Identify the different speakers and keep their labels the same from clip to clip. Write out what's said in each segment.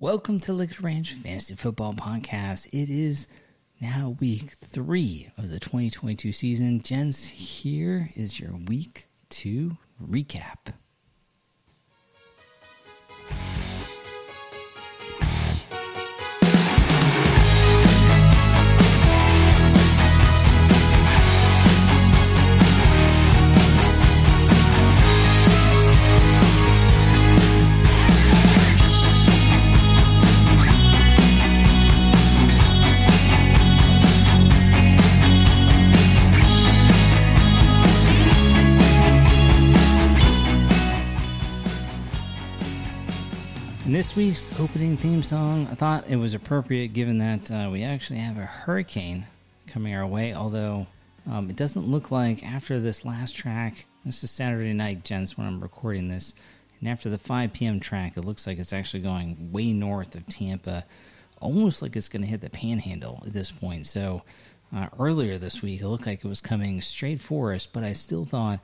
Speaker 1: Welcome to Liquid Ranch Fantasy Football Podcast. It is now week three of the 2022 season. gents, here is your week two recap. Week's opening theme song, I thought it was appropriate given that uh, we actually have a hurricane coming our way, although um, it doesn't look like after this last track, this is Saturday night, gents, when I'm recording this, and after the 5 p.m. track, it looks like it's actually going way north of Tampa, almost like it's going to hit the panhandle at this point. So uh, earlier this week, it looked like it was coming straight for us, but I still thought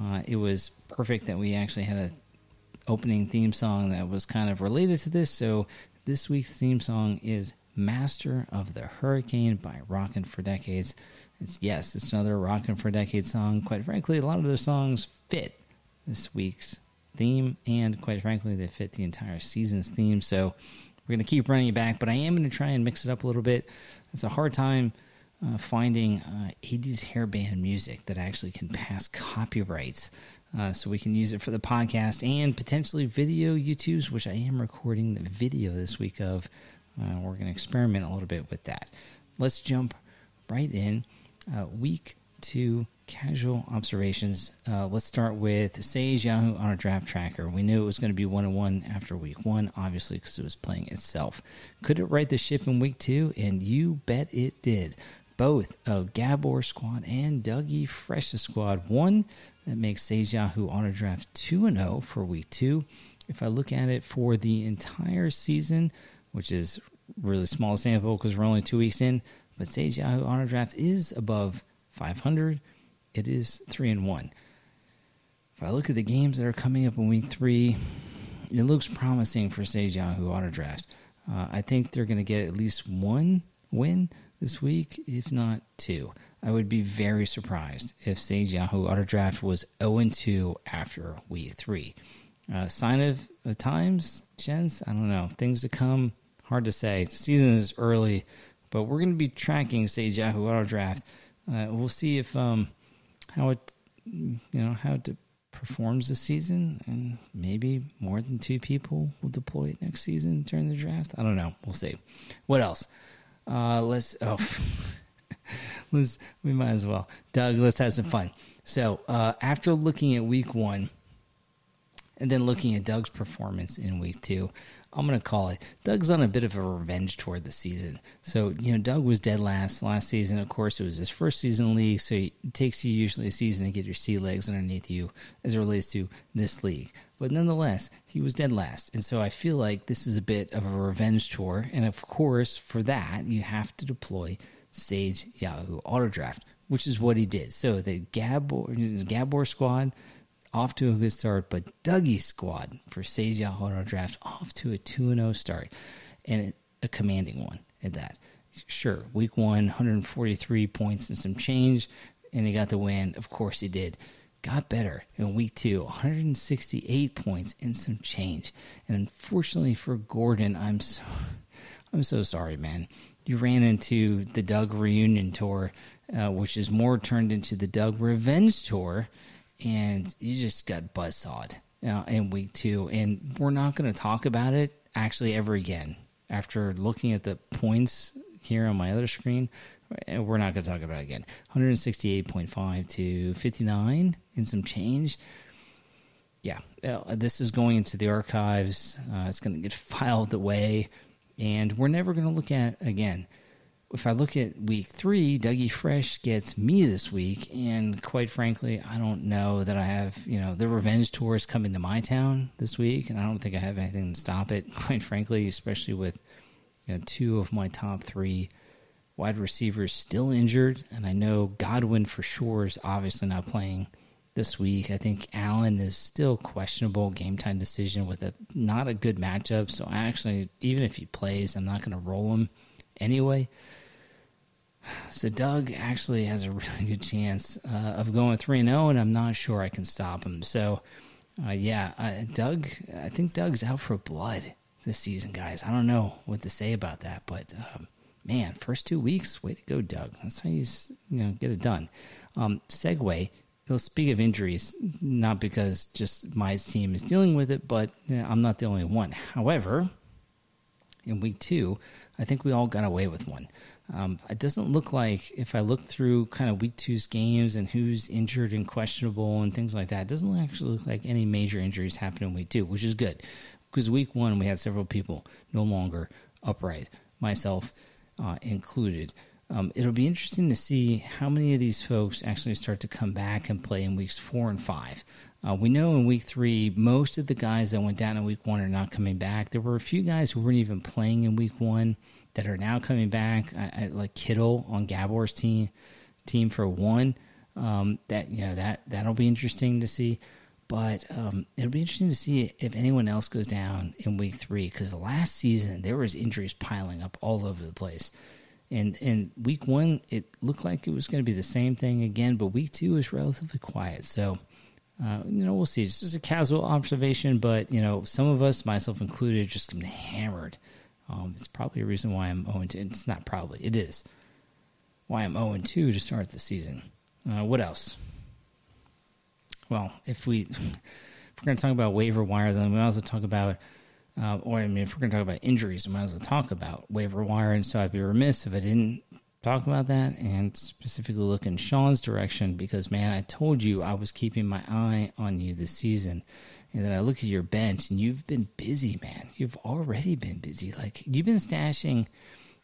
Speaker 1: uh, it was perfect that we actually had a opening theme song that was kind of related to this. So this week's theme song is Master of the Hurricane by Rockin' for Decades. It's yes, it's another Rockin' for Decades song. Quite frankly, a lot of those songs fit this week's theme, and quite frankly, they fit the entire season's theme. So we're going to keep running it back, but I am going to try and mix it up a little bit. It's a hard time uh, finding uh, 80s hairband music that actually can pass copyrights uh, so we can use it for the podcast and potentially video YouTubes, which I am recording the video this week of. Uh, we're going to experiment a little bit with that. Let's jump right in. Uh, week two casual observations. Uh, let's start with Sage Yahoo Auto Draft tracker. We knew it was going to be one on one after week one, obviously, because it was playing itself. Could it right the ship in week two? And you bet it did both of Gabor squad and Dougie Fresh's squad. One that makes Sage Yahoo Auto Draft 2 0 for week two. If I look at it for the entire season, which is really small sample because we're only two weeks in, but Sage Yahoo Auto Draft is above 500. It is 3 and 1. If I look at the games that are coming up in week three, it looks promising for Sage Yahoo Auto Draft. Uh, I think they're going to get at least one win this week, if not two. I would be very surprised if Sage Yahoo Auto Draft was 0 2 after week three. Uh, sign of, of times, gents? I don't know. Things to come, hard to say. season is early, but we're going to be tracking Sage Yahoo Auto Draft. Uh, we'll see if um, how it you know how it performs this season, and maybe more than two people will deploy it next season during the draft. I don't know. We'll see. What else? Uh, let's oh, let's we might as well, Doug. Let's have some fun. So uh, after looking at week one, and then looking at Doug's performance in week two, I'm going to call it. Doug's on a bit of a revenge tour this season. So, you know, Doug was dead last last season. Of course, it was his first season league, so it takes you usually a season to get your sea legs underneath you as it relates to this league. But nonetheless, he was dead last. And so I feel like this is a bit of a revenge tour. And of course, for that, you have to deploy Sage Yahoo Auto Draft, which is what he did. So the Gabor, Gabor squad off to a good start, but Dougie's squad for Yahoo Auto Draft off to a 2 0 start and a commanding one at that. Sure, week one, 143 points and some change, and he got the win. Of course, he did. Got better in week two, 168 points and some change. And unfortunately for Gordon, I'm so, I'm so sorry, man. You ran into the Doug reunion tour, uh, which is more turned into the Doug revenge tour and you just got buzzsawed uh, in week two. And we're not going to talk about it actually ever again. After looking at the points here on my other screen, we're not going to talk about it again. 168.5 to 59 and some change. Yeah, this is going into the archives. Uh, it's going to get filed away, and we're never going to look at it again if I look at week three, Dougie Fresh gets me this week, and quite frankly, I don't know that I have, you know, the revenge tour is coming to my town this week, and I don't think I have anything to stop it, quite frankly, especially with you know, two of my top three wide receivers still injured, and I know Godwin for sure is obviously not playing this week. I think Allen is still questionable game time decision with a not a good matchup. So I actually, even if he plays, I'm not going to roll him anyway. So Doug actually has a really good chance uh, of going three and zero, oh, and I'm not sure I can stop him. So, uh, yeah, uh, Doug, I think Doug's out for blood this season, guys. I don't know what to say about that, but um, man, first two weeks, way to go, Doug. That's how you you know get it done. Um, segue. Let's speak of injuries, not because just my team is dealing with it, but you know, I'm not the only one. However, in week two, I think we all got away with one. Um, it doesn't look like if I look through kind of week two's games and who's injured and questionable and things like that, it doesn't actually look like any major injuries happened in week two, which is good because week one we had several people no longer upright, myself uh, included. Um, it'll be interesting to see how many of these folks actually start to come back and play in weeks four and five. Uh, we know in week three, most of the guys that went down in week one are not coming back. There were a few guys who weren't even playing in week one that are now coming back, I, I, like Kittle on Gabor's team team for one. Um, that you know that that'll be interesting to see. But um, it'll be interesting to see if anyone else goes down in week three because last season there was injuries piling up all over the place. And in week one, it looked like it was going to be the same thing again, but week two was relatively quiet. So, uh, you know, we'll see. It's just a casual observation, but you know, some of us, myself included, just been hammered um, it's probably a reason why I'm 0 2. It's not probably, it is why I'm 0 2 to start the season. Uh, what else? Well, if we if we're going to talk about waiver wire, then we also talk about, uh, or I mean, if we're going to talk about injuries, we might as well talk about waiver wire. And so I'd be remiss if I didn't talk about that and specifically look in Sean's direction because, man, I told you I was keeping my eye on you this season and then I look at your bench, and you've been busy, man. You've already been busy. Like you've been stashing,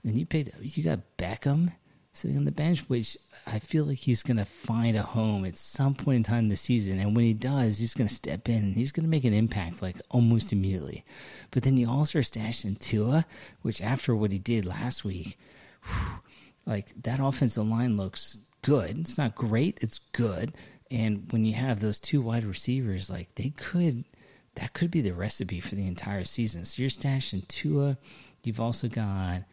Speaker 1: and you picked. You got Beckham sitting on the bench, which I feel like he's going to find a home at some point in time this season. And when he does, he's going to step in and he's going to make an impact like almost immediately. But then you also are stashing Tua, which after what he did last week, whew, like that offensive line looks good. It's not great, it's good. And when you have those two wide receivers, like they could, that could be the recipe for the entire season. So you're stashing Tua. You've also got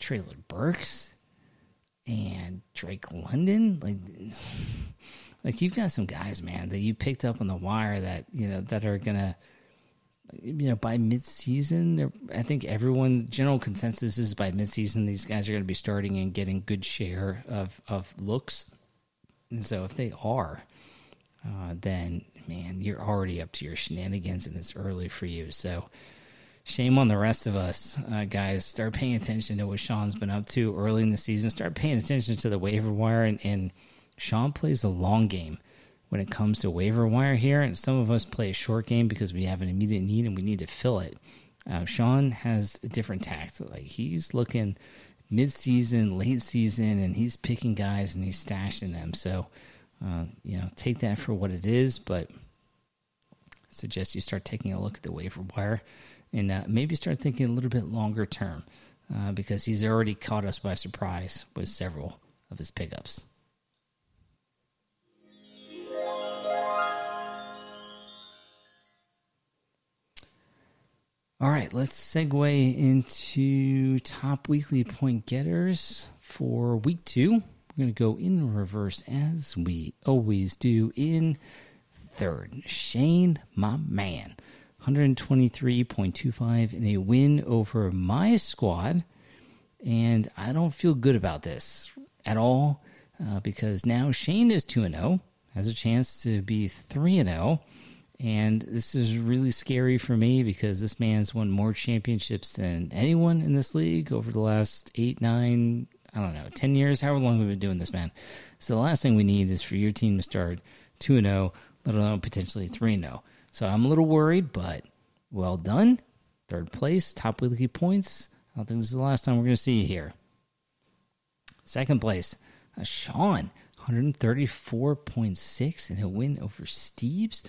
Speaker 1: Treylon Burks and Drake London. Like, like you've got some guys, man, that you picked up on the wire that you know that are gonna, you know, by midseason. I think everyone's general consensus is by midseason these guys are to be starting and getting good share of of looks. And so if they are, uh, then man, you're already up to your shenanigans and it's early for you. So shame on the rest of us, uh, guys. Start paying attention to what Sean's been up to early in the season. Start paying attention to the waiver wire, and, and Sean plays a long game when it comes to waiver wire here. And some of us play a short game because we have an immediate need and we need to fill it. Uh, Sean has a different tact. Like he's looking mid-season, late season, and he's picking guys and he's stashing them. So uh, you know, take that for what it is, but I suggest you start taking a look at the waiver wire and uh, maybe start thinking a little bit longer term uh, because he's already caught us by surprise with several of his pickups. All right, let's segue into top weekly point getters for week two. We're going to go in reverse as we always do in third. Shane, my man, 123.25 in a win over my squad. And I don't feel good about this at all uh, because now Shane is 2 0, has a chance to be 3 0. And this is really scary for me because this man's won more championships than anyone in this league over the last eight, nine, I don't know, 10 years, however long we've been doing this, man. So the last thing we need is for your team to start 2 0, let alone potentially 3 0. So I'm a little worried, but well done. Third place, top weekly points. I don't think this is the last time we're going to see you here. Second place, uh, Sean, 134.6 in a win over Steves.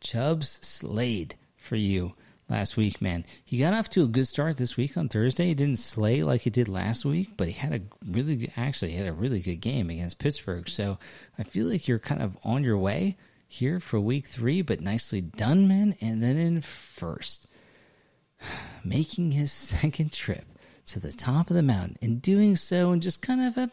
Speaker 1: Chubbs slayed for you last week, man. He got off to a good start this week on Thursday. He didn't slay like he did last week, but he had a really good, actually had a really good game against Pittsburgh. So I feel like you're kind of on your way. Here for week three, but nicely done, man. And then in first, making his second trip to the top of the mountain and doing so in just kind of a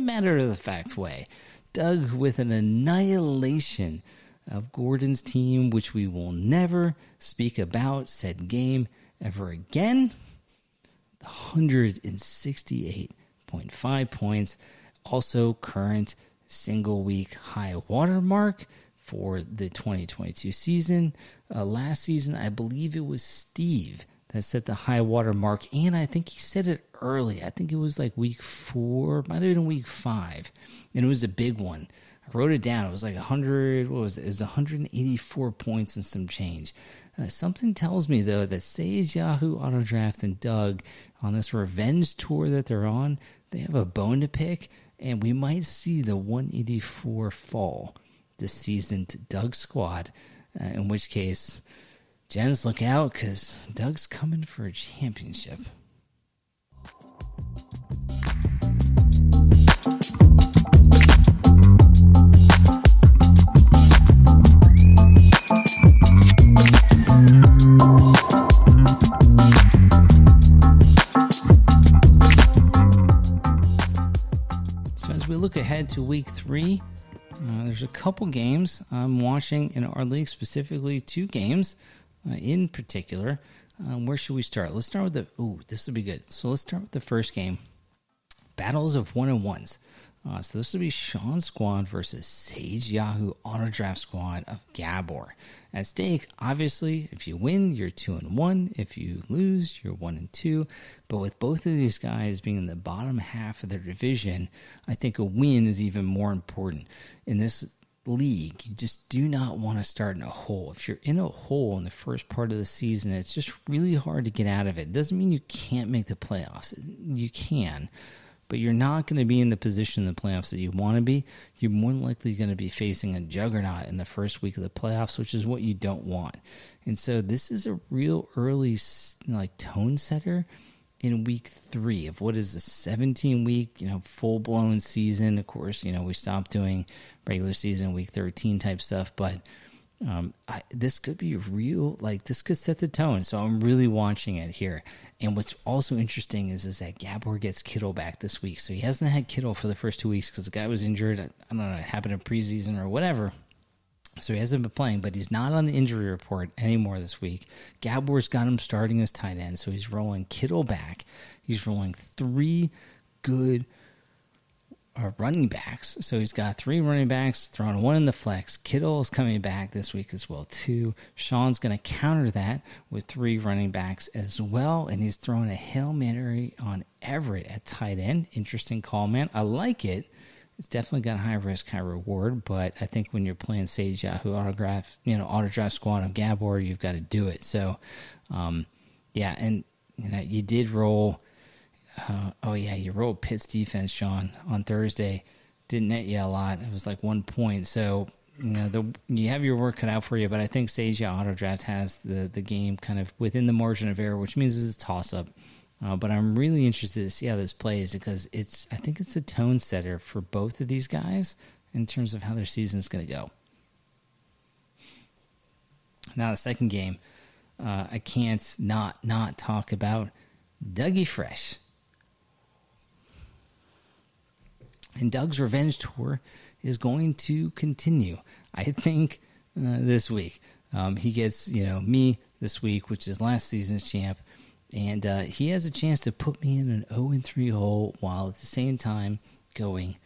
Speaker 1: matter of the fact way. Doug with an annihilation of Gordon's team, which we will never speak about said game ever again. 168.5 points. Also, current single week high water mark for the 2022 season. Uh, last season, I believe it was Steve that set the high water mark, and I think he said it early. I think it was like week four, might have been week five, and it was a big one. I wrote it down. It was like 100. What was it? It was 184 points and some change. Uh, something tells me though that Sage Yahoo Auto Draft and Doug on this revenge tour that they're on, they have a bone to pick, and we might see the 184 fall this seasoned Doug squad. Uh, in which case, gents, look out because Doug's coming for a championship. So as we look ahead to week three, there's a couple games I'm watching in our league, specifically two games uh, in particular. Um, where should we start? Let's start with the. Ooh, this would be good. So let's start with the first game Battles of One and Ones. Uh, so this will be Sean Squad versus Sage Yahoo Auto Draft Squad of Gabor. At stake, obviously, if you win, you're two and one. If you lose, you're one and two. But with both of these guys being in the bottom half of their division, I think a win is even more important. In this league, you just do not want to start in a hole. If you're in a hole in the first part of the season, it's just really hard to get out of it doesn't mean you can't make the playoffs. You can but you're not going to be in the position in the playoffs that you want to be. You're more likely going to be facing a juggernaut in the first week of the playoffs, which is what you don't want. And so this is a real early like tone setter in week three of what is a 17 week, you know, full blown season. Of course, you know, we stopped doing regular season week 13 type stuff, but um, I, this could be real. Like this could set the tone. So I'm really watching it here. And what's also interesting is is that Gabor gets Kittle back this week. So he hasn't had Kittle for the first two weeks because the guy was injured. I don't know, it happened in preseason or whatever. So he hasn't been playing, but he's not on the injury report anymore this week. Gabor's got him starting as tight end, so he's rolling Kittle back. He's rolling three good uh, running backs. So he's got three running backs, throwing one in the flex. Kittle is coming back this week as well too. Sean's going to counter that with three running backs as well, and he's throwing a hail mary on Everett at tight end. Interesting call, man. I like it. It's definitely got high risk, high reward, but I think when you're playing Sage Yahoo auto draft, you know, auto draft squad of Gabor, you've got to do it. So, um, yeah, and you know, you did roll uh, oh yeah, you rolled Pitt's defense, Sean, on Thursday. Didn't net you a lot. It was like one point. So you know the you have your work cut out for you. But I think Sage Auto Draft has the the game kind of within the margin of error, which means it's a toss up. Uh, but I'm really interested to see how this plays because it's I think it's a tone setter for both of these guys in terms of how their season's going to go. Now the second game, uh, I can't not not talk about Dougie Fresh. And Doug's revenge tour is going to continue. I think uh, this week um, he gets you know me this week, which is last season's champ, and uh, he has a chance to put me in an 0 and 3 hole while at the same time going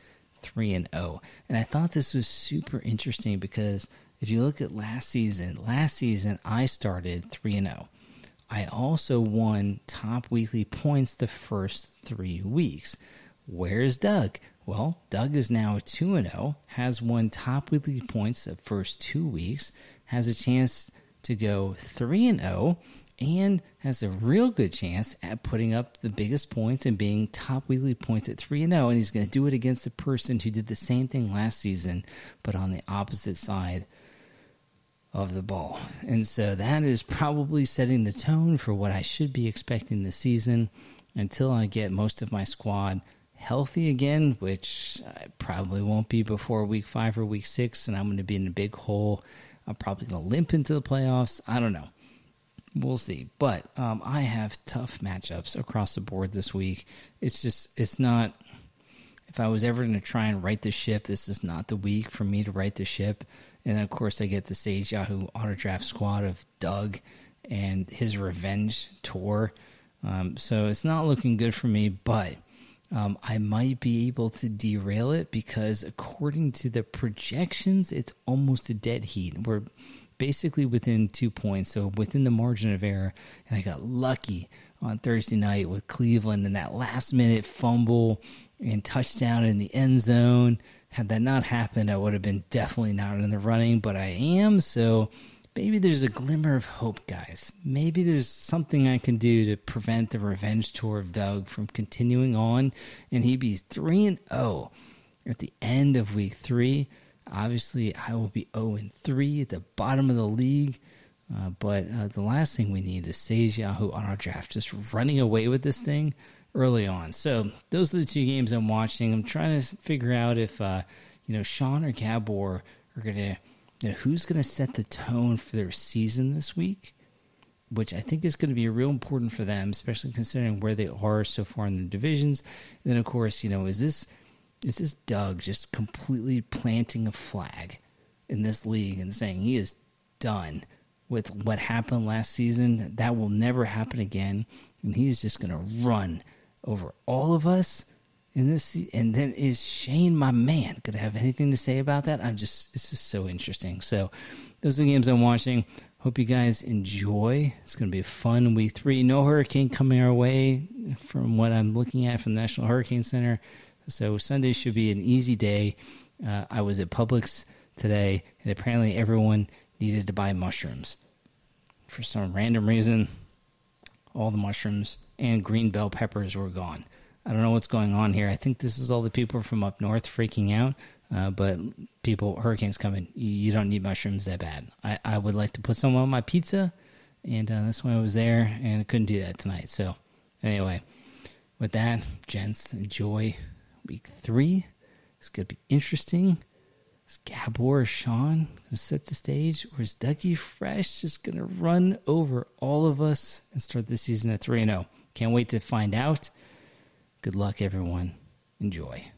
Speaker 1: 3 and 0. And I thought this was super interesting because if you look at last season, last season I started 3 and 0. I also won top weekly points the first three weeks. Where's Doug? Well, Doug is now 2 0, has won top weekly points the first two weeks, has a chance to go 3 0, and has a real good chance at putting up the biggest points and being top weekly points at 3 0. And he's going to do it against the person who did the same thing last season, but on the opposite side of the ball. And so that is probably setting the tone for what I should be expecting this season until I get most of my squad healthy again, which I probably won't be before week five or week six, and I'm going to be in a big hole. I'm probably going to limp into the playoffs. I don't know. We'll see. But um, I have tough matchups across the board this week. It's just, it's not. If I was ever going to try and right the ship, this is not the week for me to right the ship. And of course, I get the Sage Yahoo auto draft squad of Doug and his revenge tour. Um, so it's not looking good for me, but um, I might be able to derail it because according to the projections, it's almost a dead heat. We're basically within two points, so within the margin of error. And I got lucky on Thursday night with Cleveland and that last minute fumble and touchdown in the end zone. Had that not happened, I would have been definitely not in the running, but I am. So maybe there's a glimmer of hope, guys. Maybe there's something I can do to prevent the revenge tour of Doug from continuing on, and he be 3 and 0 at the end of week three. Obviously, I will be 0 and 3 at the bottom of the league. Uh, but uh, the last thing we need is Sage Yahoo Auto Draft, just running away with this thing early on. So those are the two games I'm watching. I'm trying to figure out if uh, you know Sean or Gabor are gonna know, who's gonna set the tone for their season this week, which I think is going to be real important for them, especially considering where they are so far in the divisions. And then of course, you know, is this is this Doug just completely planting a flag in this league and saying he is done with what happened last season? That will never happen again, and he's just going to run over all of us in this. And then is Shane, my man, going to have anything to say about that? I'm just, this is so interesting. So, those are the games I'm watching. Hope you guys enjoy. It's going to be a fun week three. No hurricane coming our way from what I'm looking at from the National Hurricane Center. So, Sunday should be an easy day. Uh, I was at Publix today, and apparently everyone needed to buy mushrooms. For some random reason, all the mushrooms and green bell peppers were gone. I don't know what's going on here. I think this is all the people from up north freaking out. Uh, but people, hurricanes coming. You don't need mushrooms that bad. I, I would like to put some on my pizza, and uh, that's why I was there, and I couldn't do that tonight. So, anyway, with that, gents, enjoy week three. It's going to be interesting. Is Gabor or Sean to set the stage, or is Dougie Fresh just going to run over all of us and start the season at 3 and 0? Can't wait to find out. Good luck, everyone. Enjoy.